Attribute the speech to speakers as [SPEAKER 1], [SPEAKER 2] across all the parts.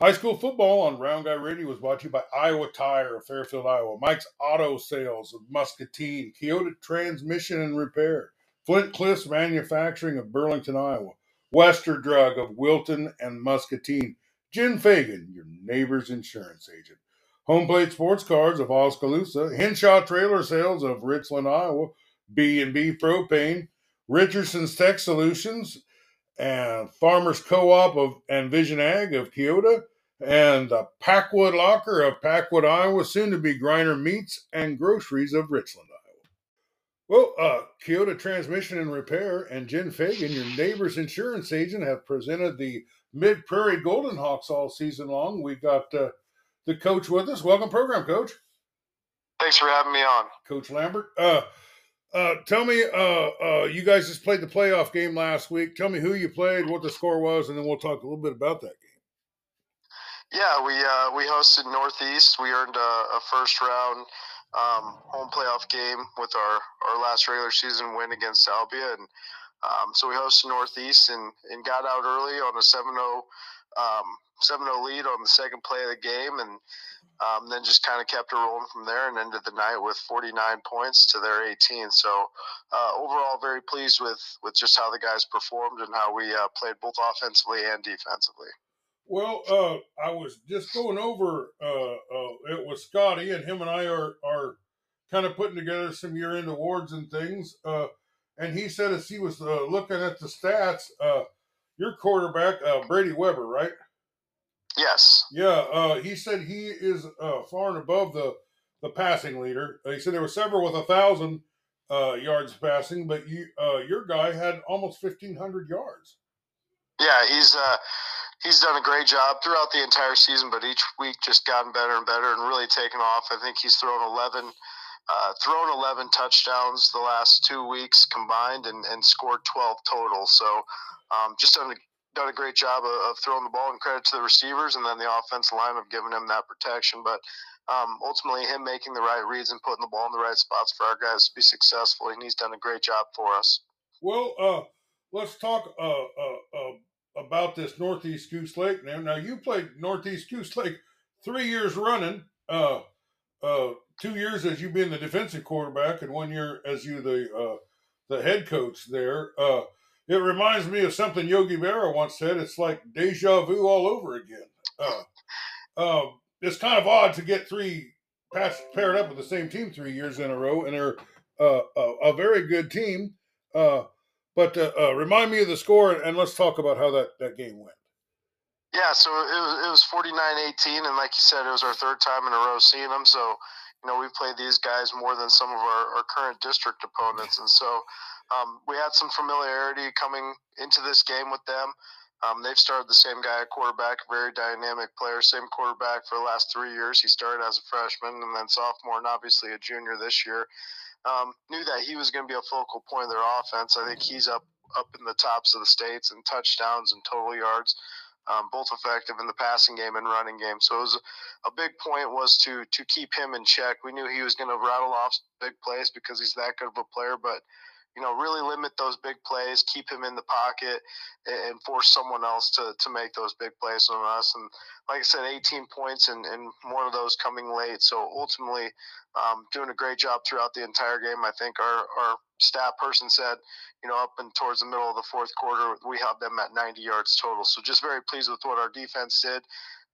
[SPEAKER 1] High school football on Round Guy Radio was brought to you by Iowa Tire of Fairfield, Iowa, Mike's Auto Sales of Muscatine, Keota Transmission and Repair, Flint Cliffs Manufacturing of Burlington, Iowa, Wester Drug of Wilton and Muscatine, Jen Fagan, your neighbor's insurance agent, Home Plate Sports Cards of Oskaloosa, Henshaw Trailer Sales of Richland, Iowa, B&B Propane, Richardson's Tech Solutions, and Farmers Co-op of and Vision Ag of Keota, and the Packwood Locker of Packwood, Iowa, soon to be Griner Meats and Groceries of Richland, Iowa. Well, uh, Keota Transmission and Repair and Jen Fagan, your neighbor's insurance agent, have presented the Mid Prairie Golden Hawks all season long. We got uh, the coach with us. Welcome, program coach.
[SPEAKER 2] Thanks for having me on,
[SPEAKER 1] Coach Lambert. Uh, uh, tell me, uh, uh, you guys just played the playoff game last week. Tell me who you played, what the score was, and then we'll talk a little bit about that game.
[SPEAKER 2] Yeah, we uh, we hosted Northeast. We earned a, a first round um, home playoff game with our, our last regular season win against Albia, and um, so we hosted Northeast and, and got out early on a 7-0 um, 7-0 lead on the second play of the game, and um, then just kind of kept it rolling from there and ended the night with 49 points to their 18. So uh, overall, very pleased with with just how the guys performed and how we uh, played both offensively and defensively.
[SPEAKER 1] Well, uh, I was just going over uh, uh, it with Scotty, and him and I are are kind of putting together some year end awards and things. Uh, and he said as he was looking at the stats, your quarterback Brady Weber, right?
[SPEAKER 2] Yes.
[SPEAKER 1] Yeah, uh, he said he is uh, far and above the the passing leader. Uh, he said there were several with a thousand uh, yards passing, but you uh, your guy had almost fifteen hundred yards.
[SPEAKER 2] Yeah, he's uh, he's done a great job throughout the entire season, but each week just gotten better and better and really taken off. I think he's thrown eleven. thrown 11 touchdowns the last two weeks combined and, and scored 12 total. So um, just done a done a great job of, of, throwing the ball and credit to the receivers and then the offensive line of giving him that protection. But um, ultimately, him making the right reads and putting the ball in the right spots for our guys to be successful, and he's done a great job for us.
[SPEAKER 1] Well, uh, let's talk uh, uh, uh about this Northeast Goose Lake now. Now, you played Northeast Goose Lake three years running. Uh, uh, two years as you being the defensive quarterback, and one year as you the the head coach there. It reminds me of something Yogi Berra once said. It's like deja vu all over again. Uh, uh, it's kind of odd to get three pairs paired up with the same team three years in a row, and they're uh, a, a, very good team. Uh, but uh, uh, remind me of the score, and let's talk about how that, that game went.
[SPEAKER 2] Yeah, so it was, it was 49-18, and like you said, it was our third time in a row seeing them. So, you know, we've played these guys more than some of our, our current district opponents, and so – um, we had some familiarity coming into this game with them. Um, they've started the same guy at quarterback, very dynamic player, same quarterback for the last three years. He started as a freshman and then sophomore, and obviously a junior this year. Um, knew that he was going to be a focal point of their offense. I think he's up up in the tops of the states in touchdowns and total yards, um, both effective in the passing game and running game. So it was a, a big point was to to keep him in check. We knew he was going to rattle off big plays because he's that good of a player, but you know, really limit those big plays, keep him in the pocket, and force someone else to, to make those big plays on us. And like I said, 18 points and, and one of those coming late. So ultimately, um, doing a great job throughout the entire game. I think our, our staff person said, you know, up and towards the middle of the fourth quarter, we had them at 90 yards total. So just very pleased with what our defense did.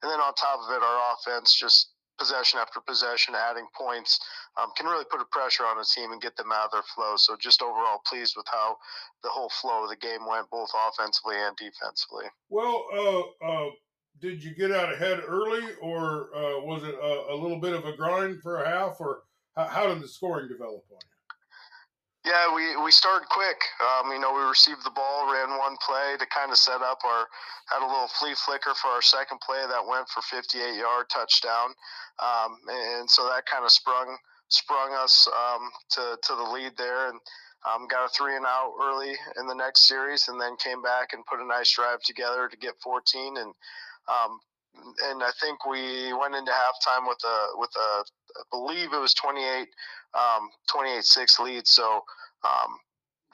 [SPEAKER 2] And then on top of it, our offense just possession after possession, adding points, um, can really put a pressure on a team and get them out of their flow. So just overall pleased with how the whole flow of the game went, both offensively and defensively.
[SPEAKER 1] Well, uh, uh, did you get out ahead early, or uh, was it a, a, little bit of a grind for a half, or how, how did the scoring develop on you?
[SPEAKER 2] Yeah, we, we started quick. Um, you know, we received the ball, ran one play to kind of set up our had a little flea flicker for our second play that went for 58 yard touchdown, um, and so that kind of sprung sprung us um, to to the lead there, and um, got a three and out early in the next series, and then came back and put a nice drive together to get 14 and. Um, and I think we went into halftime with a with a I believe it was 28 um, 28-6 lead. So um,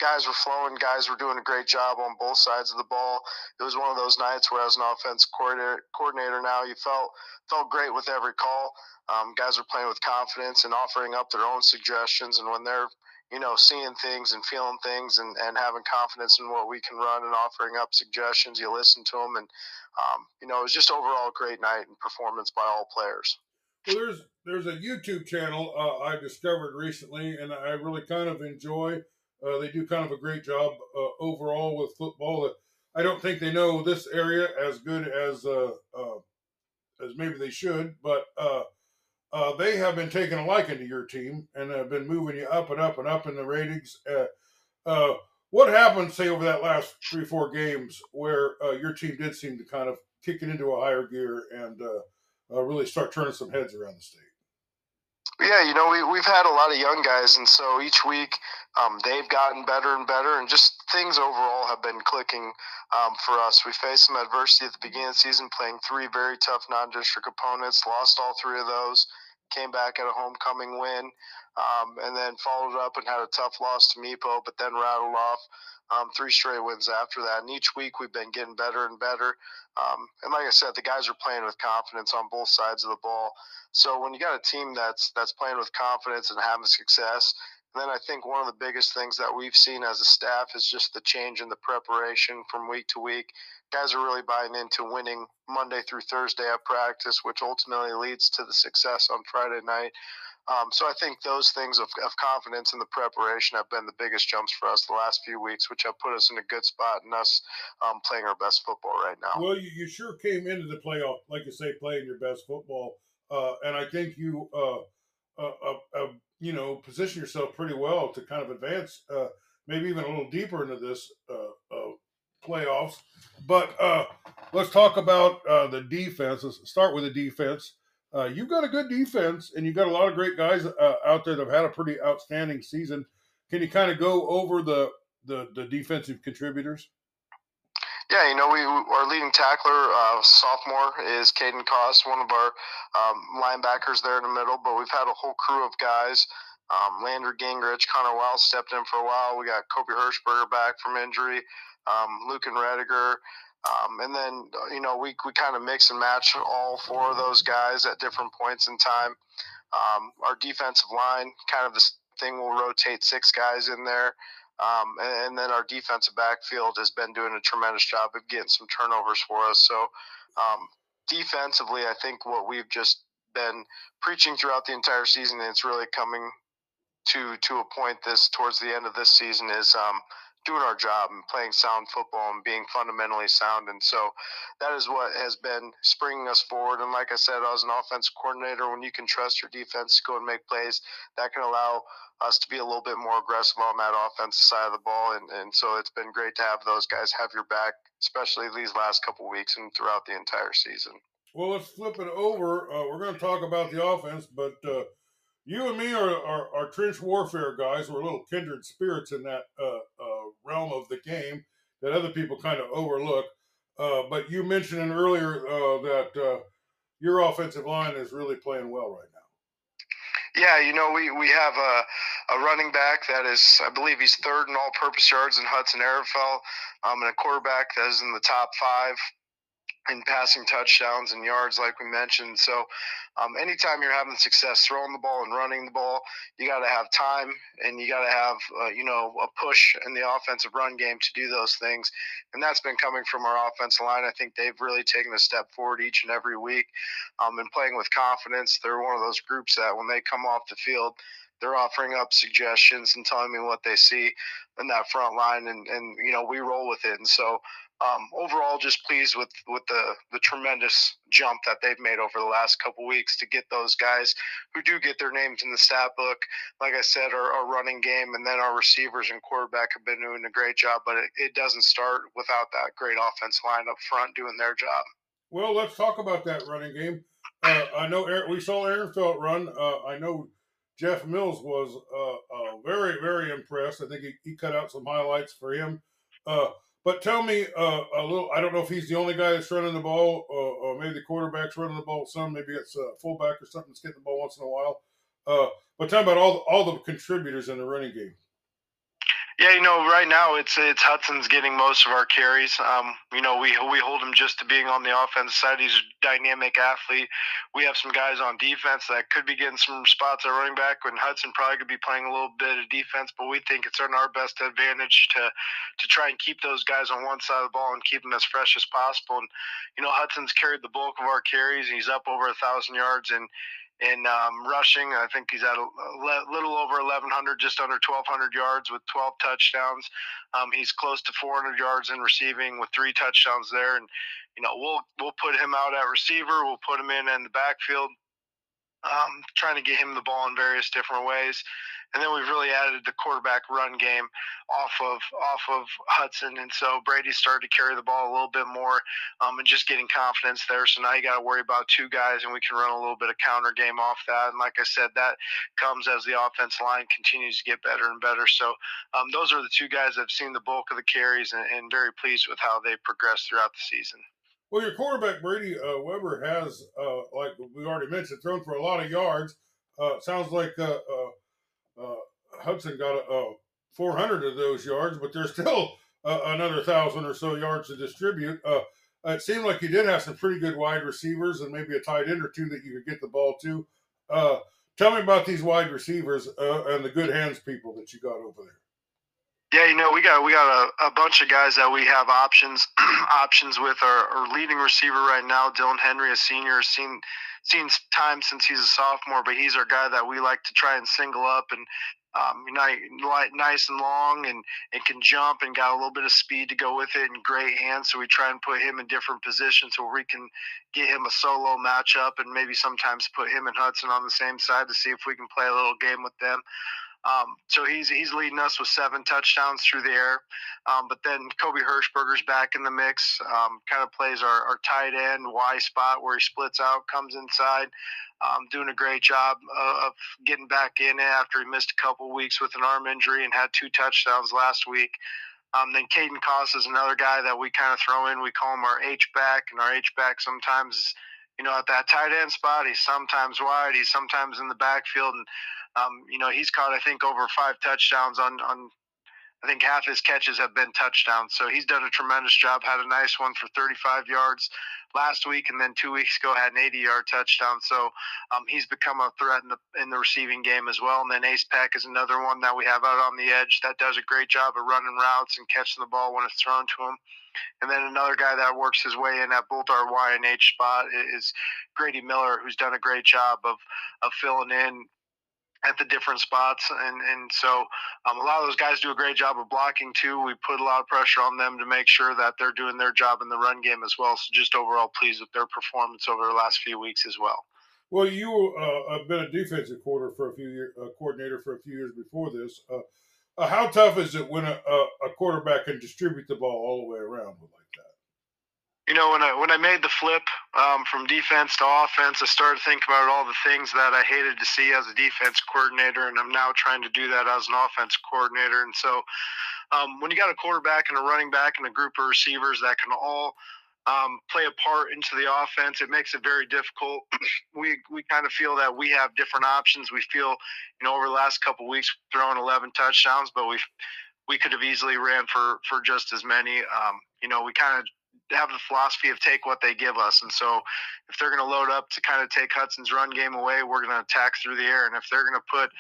[SPEAKER 2] guys were flowing. Guys were doing a great job on both sides of the ball. It was one of those nights where, as an offense coordinator, coordinator now, you felt felt great with every call. Um, guys were playing with confidence and offering up their own suggestions. And when they're you know, seeing things and feeling things and, and having confidence in what we can run and offering up suggestions. You listen to them, and um, you know, it was just overall a great night and performance by all players.
[SPEAKER 1] Well, there's there's a YouTube channel uh, I discovered recently, and I really kind of enjoy. Uh, they do kind of a great job uh, overall with football. I don't think they know this area as good as uh, uh, as maybe they should, but uh, they have been taking a liking to your team and have been moving you up and up and up in the ratings. what happened, say, over that last three four games where your team did seem to kind of kick it into a higher gear and really start turning some heads around the state?
[SPEAKER 2] Yeah, you know, we, we've had a lot of young guys, and so each week um, they've gotten better and better, and just things overall have been clicking um, for us. We faced some adversity at the beginning of the season, playing three very tough non district opponents, lost all three of those, came back at a homecoming win, um, and then followed up and had a tough loss to Mepo, but then rattled off um, three straight wins after that. And each week we've been getting better and better. Um, and like I said, the guys are playing with confidence on both sides of the ball. So when you got a team that's that's playing with confidence and having success, then I think one of the biggest things that we've seen as a staff is just the change in the preparation from week to week. Guys are really buying into winning Monday through Thursday at practice, which ultimately leads to the success on Friday night. Um, so I think those things of, of confidence in the preparation have been the biggest jumps for us the last few weeks, which have put us in a good spot and us um, playing our best football right now.
[SPEAKER 1] Well, you, you sure came into the playoff, like you say, playing your best football, uh, and I think you, uh, uh, uh, uh you know, position yourself pretty well to kind of advance, uh, maybe even a little deeper into this playoffs. But let's talk about the defense. Let's start with the defense. Uh, you've got a good defense, and you've got a lot of great guys uh, out there that have had a pretty outstanding season. Can you kind of go over the, the, the defensive contributors?
[SPEAKER 2] Yeah, you know, we our leading tackler, uh, sophomore, is Caden Koss, one of our um, linebackers there in the middle. But we've had a whole crew of guys. Um, Landry Gingrich, Connor Wild stepped in for a while. We got Kobe Hirschberger back from injury. Um, Luke and Rediger, um, and then, uh, you know, we, we kind of mix and match all four of those guys at different points in time. Um, our defensive line, kind of this thing, will rotate six guys in there. Um, and, and, then our defensive backfield has been doing a tremendous job of getting some turnovers for us. So, um, defensively, I think what we've just been preaching throughout the entire season, and it's really coming to to a point this towards the end of this season, is um, doing our job and playing sound football and being fundamentally sound. And so that is what has been springing us forward. And like I said, I was an offense coordinator. When you can trust your defense to go and make plays, that can allow us to be a little bit more aggressive on that offensive side of the ball. And, and so it's been great to have those guys have your back, especially these last couple weeks and throughout the entire season.
[SPEAKER 1] Well, let's flip it over. Uh, we're going to talk about the offense, but uh, you and me are, are, are, trench warfare guys. We're a little kindred spirits in that uh, uh, realm of the game that other people kind of overlook. Uh, but you mentioned earlier uh, that uh, your offensive line is really playing well right now.
[SPEAKER 2] Yeah, you know, we, we have a, a running back that is, I believe he's third in all purpose yards in Hudson Ehrenfeld, um, and a quarterback that is in the top five in passing touchdowns and yards, like we mentioned. So, um, anytime you're having success throwing the ball and running the ball, you got to have time and you got to have, uh, you know, a push in the offensive run game to do those things. And that's been coming from our offensive line. I think they've really taken a step forward each and every week um, and playing with confidence. They're one of those groups that when they come off the field, they're offering up suggestions and telling me what they see in that front line and, and you know we roll with it and so um, overall, just pleased with with the the tremendous jump that they've made over the last couple weeks to get those guys who do get their names in the stat book. Like I said, our, our running game and then our receivers and quarterback have been doing a great job, but it, it doesn't start without that great offense line up front doing their job.
[SPEAKER 1] Well, let's talk about that running game. Uh, I know Aaron, we saw Ehrenfeld run. Uh, I know Jeff Mills was uh, uh, very, very impressed. I think he, he cut out some highlights for him. But tell me uh, a little. I don't know if he's the only guy that's running the ball, or, maybe the quarterback's running the ball some. Maybe it's a fullback or something that's getting the ball once in a while. Uh, but tell me about all all the contributors in the running game.
[SPEAKER 2] Yeah, you know, right now it's it's Hudson's getting most of our carries. Um, you know, we we hold him just to being on the offensive side. He's a dynamic athlete. We have some guys on defense that could be getting some spots at running back, and Hudson probably could be playing a little bit of defense. But we think it's in our best advantage to to try and keep those guys on one side of the ball and keep them as fresh as possible. And you know, Hudson's carried the bulk of our carries. And he's up over a thousand yards and in um, rushing. I think he's at a, a little over 1,100, just under 1,200 yards with 12 touchdowns. Um, he's close to 400 yards in receiving with three touchdowns there. And you know, we'll we'll put him out at receiver. We'll put him in in the backfield, um, trying to get him the ball in various different ways and then we've really added the quarterback run game off of off of Hudson, and so Brady started to carry the ball a little bit more, um, and just getting confidence there. So now you got to worry about two guys, and we can run a little bit of counter game off that. And like I said, that comes as the offense line continues to get better and better. So um, those are the two guys have seen the bulk of the carries, and, and very pleased with how they progressed throughout the season.
[SPEAKER 1] Well, your quarterback Brady uh, Weber has, uh, like we already mentioned, thrown for a lot of yards. Uh, sounds like uh, uh, uh, Hudson got a, a 400 of those yards, but there's still another thousand or so yards to distribute. It seemed like you did have some pretty good wide receivers and maybe a tight end or two that you could get the ball to. Tell me about these wide receivers and the good hands people that you got over there.
[SPEAKER 2] Yeah, you know, we got we got a, a bunch of guys that we have options options with. Our, our leading receiver right now, Dylan Henry, a senior, seen seen time since he's a sophomore, but he's our guy that we like to try and single up and um, nice and long and, and can jump and got a little bit of speed to go with it and great hands. So we try and put him in different positions where we can get him a solo matchup and maybe sometimes put him and Hudson on the same side to see if we can play a little game with them. Um, so he's he's leading us with seven touchdowns through the air. Um, but then Kobe Hirschberger's back in the mix. Um, kind of plays our, our tight end Y spot where he splits out, comes inside. Um, doing a great job of getting back in after he missed a couple weeks with an arm injury and had two touchdowns last week. Um, then Caden Koss is another guy that we kind of throw in. We call him our H back, and our H back sometimes, you know, at that tight end spot, he's sometimes wide, he's sometimes in the backfield, and um, you know, he's caught I think over five touchdowns on on. I think half his catches have been touchdowns, so he's done a tremendous job. Had a nice one for 35 yards last week, and then two weeks ago had an 80-yard touchdown. So um, he's become a threat in the in the receiving game as well. And then Ace Peck is another one that we have out on the edge that does a great job of running routes and catching the ball when it's thrown to him. And then another guy that works his way in at both our Y and H spot is Grady Miller, who's done a great job of of filling in at the different spots. And, and so um, a lot of those guys do a great job of blocking too. We put a lot of pressure on them to make sure that they're doing their job in the run game as well. So just overall pleased with their performance over the last few weeks as well.
[SPEAKER 1] Well, you uh, have been a defensive quarter for a few years, uh, coordinator for a few years before this. Uh, uh how tough is it when a, a, quarterback can distribute the ball all the way around like that?
[SPEAKER 2] you know, when I when I made the flip um, from defense to offense, I started thinking about all the things that I hated to see as a defense coordinator, and I'm now trying to do that as an offense coordinator. And so, um, when you got a quarterback and a running back and a group of receivers that can all um, play a part into the offense, it makes it very difficult. we we kind of feel that we have different options. We feel, you know, over the last couple weeks, throwing 11 touchdowns, but we we could have easily ran for for just as many. Um, you know, we kind of have the philosophy of take what they give us. And so if they're going to load up to kind of take Hudson's run game away, we're going to attack through the air. And if they're going to put,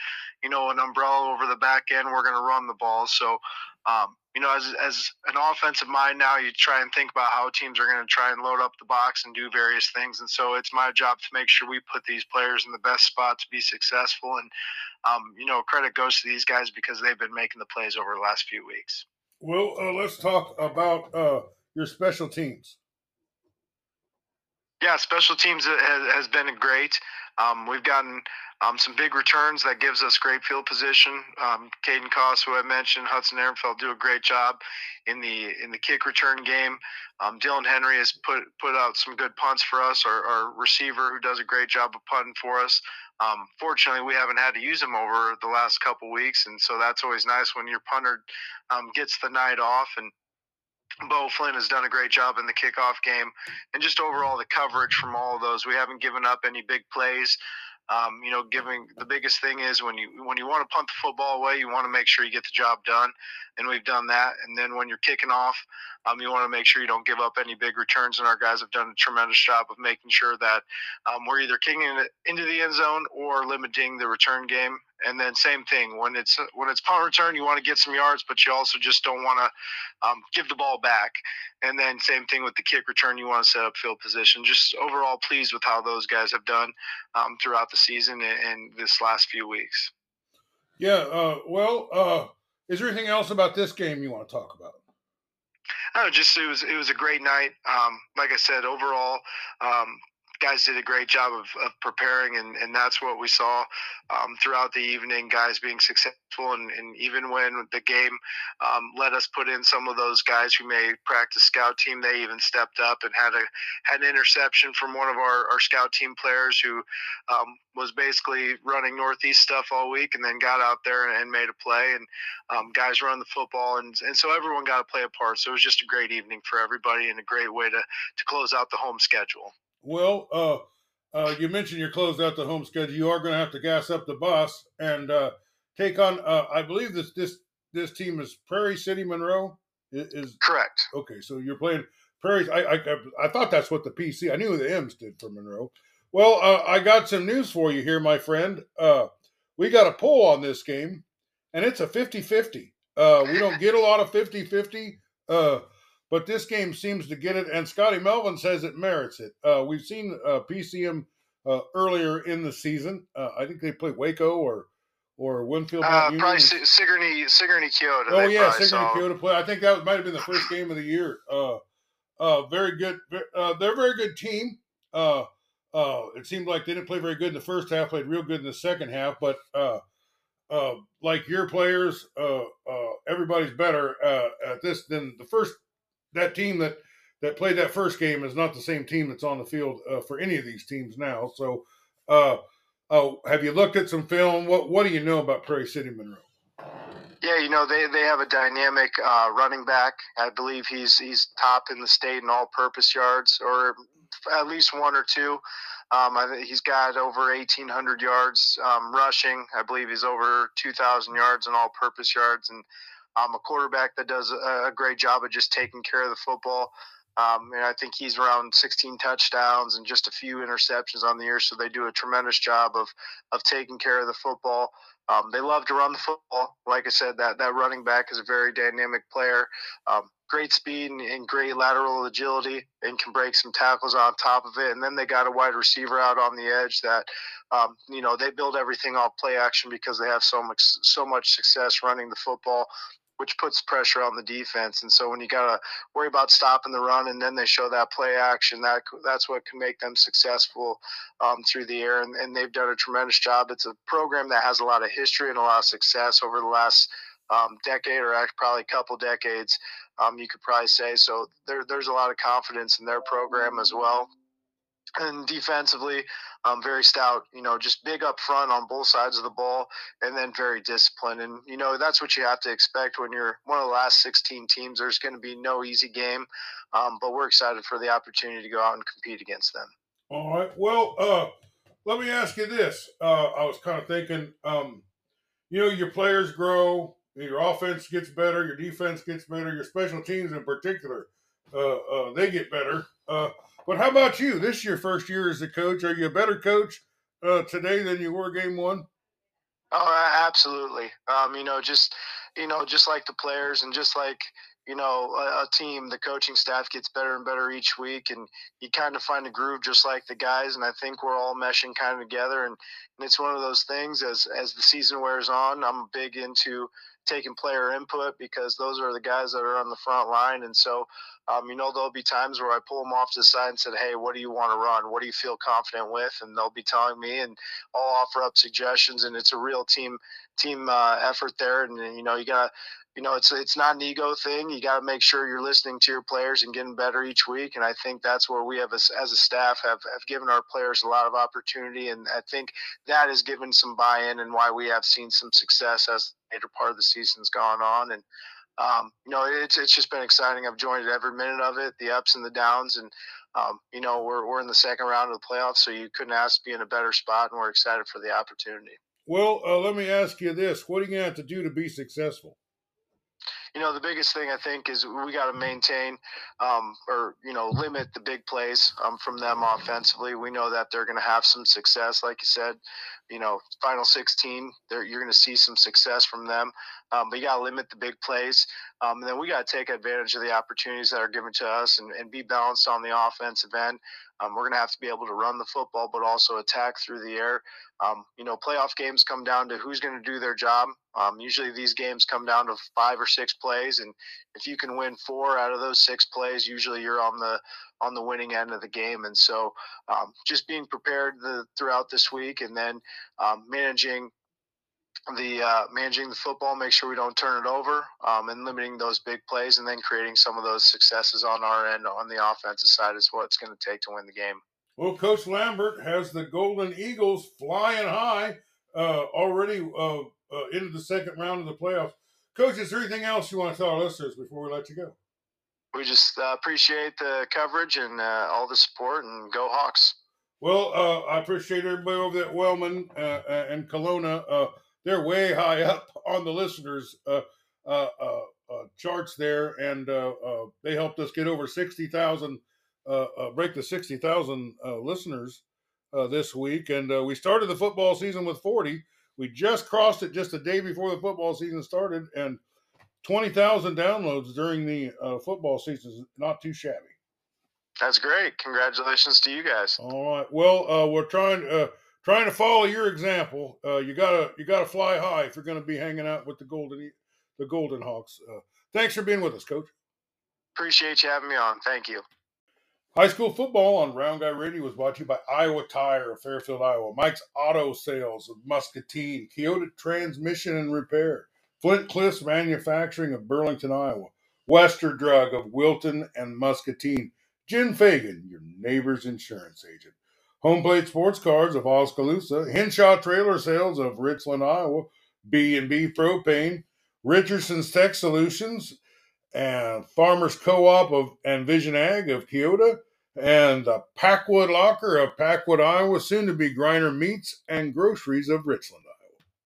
[SPEAKER 2] you know, an umbrella over the back end, we're going to run the ball. So, um, you know, as, as an offensive mind now, you try and think about how teams are going to try and load up the box and do various things. And so it's my job to make sure we put these players in the best spot to be successful. And, um, you know, credit goes to these guys because they've been making the plays over the last few weeks.
[SPEAKER 1] Well, uh, let's talk about uh, your special teams?
[SPEAKER 2] Yeah, special teams has, has been great. Um, we've gotten um, some big returns that gives us great field position. Um, Caden Koss, who I mentioned, Hudson Ehrenfeld do a great job in the in the kick return game. Um, Dylan Henry has put put out some good punts for us. Our, our receiver, who does a great job of punting for us. Um, fortunately, we haven't had to use him over the last couple weeks, and so that's always nice when your punter um, gets the night off and Bo Flynn has done a great job in the kickoff game, and just overall the coverage from all of those. We haven't given up any big plays. Um, you know, giving the biggest thing is when you when you want to punt the football away, you want to make sure you get the job done, and we've done that. And then when you're kicking off, um, you want to make sure you don't give up any big returns. And our guys have done a tremendous job of making sure that um, we're either kicking it into the end zone or limiting the return game. And then same thing when it's when it's punt return, you want to get some yards, but you also just don't want to um, give the ball back. And then same thing with the kick return, you want to set up field position. Just overall pleased with how those guys have done um, throughout the season and, and, this last few weeks.
[SPEAKER 1] Yeah. Uh, well, uh, is there anything else about this game you want to talk about?
[SPEAKER 2] No, just it was it was a great night. Um, like I said, overall, um, guys did a great job of, of preparing, and, and that's what we saw um, throughout the evening. Guys being successful, and, and even when the game um, let us put in some of those guys who may practice scout team, they even stepped up and had a had an interception from one of our, our scout team players who um, was basically running northeast stuff all week, and then got out there and, made a play. And um, guys run the football, and and so everyone got to play a part. So it was just a great evening for everybody, and a great way to to close out the home schedule.
[SPEAKER 1] Well, uh, uh, you mentioned you're closed out the home schedule. You are going to have to gas up the bus and uh, take on. Uh, I believe this this this team is Prairie City Monroe. Is, is
[SPEAKER 2] correct?
[SPEAKER 1] Okay, so you're playing Prairie. I, I I thought that's what the PC. I knew the M stood for Monroe. Well, uh, I got some news for you here, my friend. Uh, we got a poll on this game, and it's a 50 50. we don't get a lot of 50 50 but this game seems to get it. And Scotty Melvin says it merits it. Uh, we've seen uh, PCM uh, earlier in the season. Uh, I think they played Waco or or Winfield.
[SPEAKER 2] Uh, probably Sigourney Sigourney Keota.
[SPEAKER 1] Oh yeah, Sigourney Keota play. I think that might have been the first game of the year. Uh, uh, very good. Uh, they're a very good team. Uh, uh, it seemed like they didn't play very good in the first half. Played real good in the second half, but uh, uh, like your players, uh, uh, everybody's better uh, at this than the first that team that that played that first game is not the same team that's on the field uh, for any of these teams now. So, uh, uh, have you looked at some film? What What do you know about Prairie City Monroe?
[SPEAKER 2] Yeah, you know they, they have a dynamic uh, running back. I believe he's he's top in the state in all-purpose yards, or at least one or two. Um, I he's got over 1,800 yards um, rushing. I believe he's over 2,000 yards in all-purpose yards, and um, a quarterback that does a, a, great job of just taking care of the football. Um, and I think he's around 16 touchdowns and just a few interceptions on the year. So they do a tremendous job of of taking care of the football. Um, they love to run the football. Like I said, that that running back is a very dynamic player. Um, great speed and, and, great lateral agility, and can break some tackles on top of it. And then they got a wide receiver out on the edge that, um, you know, they build everything off play action because they have so much so much success running the football which puts pressure on the defense. And so when you got to worry about stopping the run and then they show that play action, that that's what can make them successful um, through the air. And, and, they've done a tremendous job. It's a program that has a lot of history and a lot of success over the last um, decade or actually probably a couple decades. Um, you could probably say so. There, there's a lot of confidence in their program as well. And defensively, um, very stout, you know, just big up front on both sides of the ball, and then very disciplined. And you know that's what you have to expect when you're one of the last 16 teams. There's going to be no easy game, um, but we're excited for the opportunity to go out and compete against them.
[SPEAKER 1] All right. Well, uh, let me ask you this. Uh, I was kind of thinking, um, you know, your players grow, your offense gets better, your defense gets better, your special teams in particular, uh, uh they get better. But how about you? This is your first year as a coach. Are you a better coach uh, today than you were game one?
[SPEAKER 2] Oh, absolutely. Um, you know, just you know, just like the players, and just like you know, a, a, team, the coaching staff gets better and better each week, and you kind of find a groove just like the guys. And I think we're all meshing kind of together, and, and it's one of those things. As as the season wears on, I'm big into taking player input because those are the guys that are on the front line. And so, um, you know, there'll be times where I pull them off to the side and said, "Hey, what do you want to run? What do you feel confident with?" And they'll be telling me, and I'll offer up suggestions. And it's a real team team uh, effort there. And you know, you gotta you know, it's it's not an ego thing. You got to make sure you're listening to your players and getting better each week. And I think that's where we have, as, as a staff, have, have given our players a lot of opportunity. And I think that has given some buy-in and why we have seen some success as the later part of the season's gone on. And um, you know, it's it's just been exciting. I've joined every minute of it, the ups and the downs, and um, you know, we're, we're in the second round of the playoffs, so you couldn't ask to be in a better spot, and we're excited for the opportunity.
[SPEAKER 1] Well, uh, let me ask you this: What are you going to have to do to be successful?
[SPEAKER 2] You know, the biggest thing I think is we got to maintain um, or, you know, limit the big plays um, from them offensively. We know that they're going to have some success. Like you said, you know, final 16, you're going to see some success from them. Um, but you got to limit the big plays. Um, and then we got to take advantage of the opportunities that are given to us and, and be balanced on the offensive end. Um, we're going to have to be able to run the football, but also attack through the air. Um, you know, playoff games come down to who's going to do their job. Um, usually these games come down to five or six plays, and if you can win four out of those six plays, usually you're on the on the winning end of the game. And so, um, just being prepared the, throughout this week, and then um, managing the uh, managing the football, make sure we don't turn it over, um, and limiting those big plays, and then creating some of those successes on our end on the offensive side is what it's going to take to win the game.
[SPEAKER 1] Well, Coach Lambert has the Golden Eagles flying high uh, already uh, uh, into the second round of the playoffs. Coach, is there anything else you want to tell our listeners before we let you go?
[SPEAKER 2] We just uh, appreciate the coverage and uh, all the support, and go Hawks.
[SPEAKER 1] Well, I appreciate everybody over at Wellman and Kalona they're way high up on the listeners uh, uh, uh, uh charts there, and uh, they helped us get over sixty thousand, break the sixty thousand listeners this week. And we started the football season with forty. We just crossed it just a day before the football season started, and twenty thousand downloads during the football season is not too shabby.
[SPEAKER 2] That's great. Congratulations to you guys.
[SPEAKER 1] All right. Well, we're trying trying to follow your example. Uh, you gotta you gotta fly high if you're going to be hanging out with the golden the Golden Hawks. Uh, thanks for being with us, Coach.
[SPEAKER 2] Appreciate you having me on. Thank you.
[SPEAKER 1] High school football on Round Guy Radio was brought to you by Iowa Tire of Fairfield, Iowa, Mike's Auto Sales of Muscatine, Keota Transmission and Repair, Flint Cliffs Manufacturing of Burlington, Iowa, Wester Drug of Wilton and Muscatine, Jim Fagan, your neighbor's insurance agent. Home Plate Sports Cars of Oskaloosa, Henshaw Trailer Sales of Richland, Iowa, B&B Propane, Richardson's Tech Solutions, and Farmers Co-op of and Vision Ag of Keota, and the Packwood Locker of Packwood, Iowa, soon to be Griner Meats and Groceries of Richland.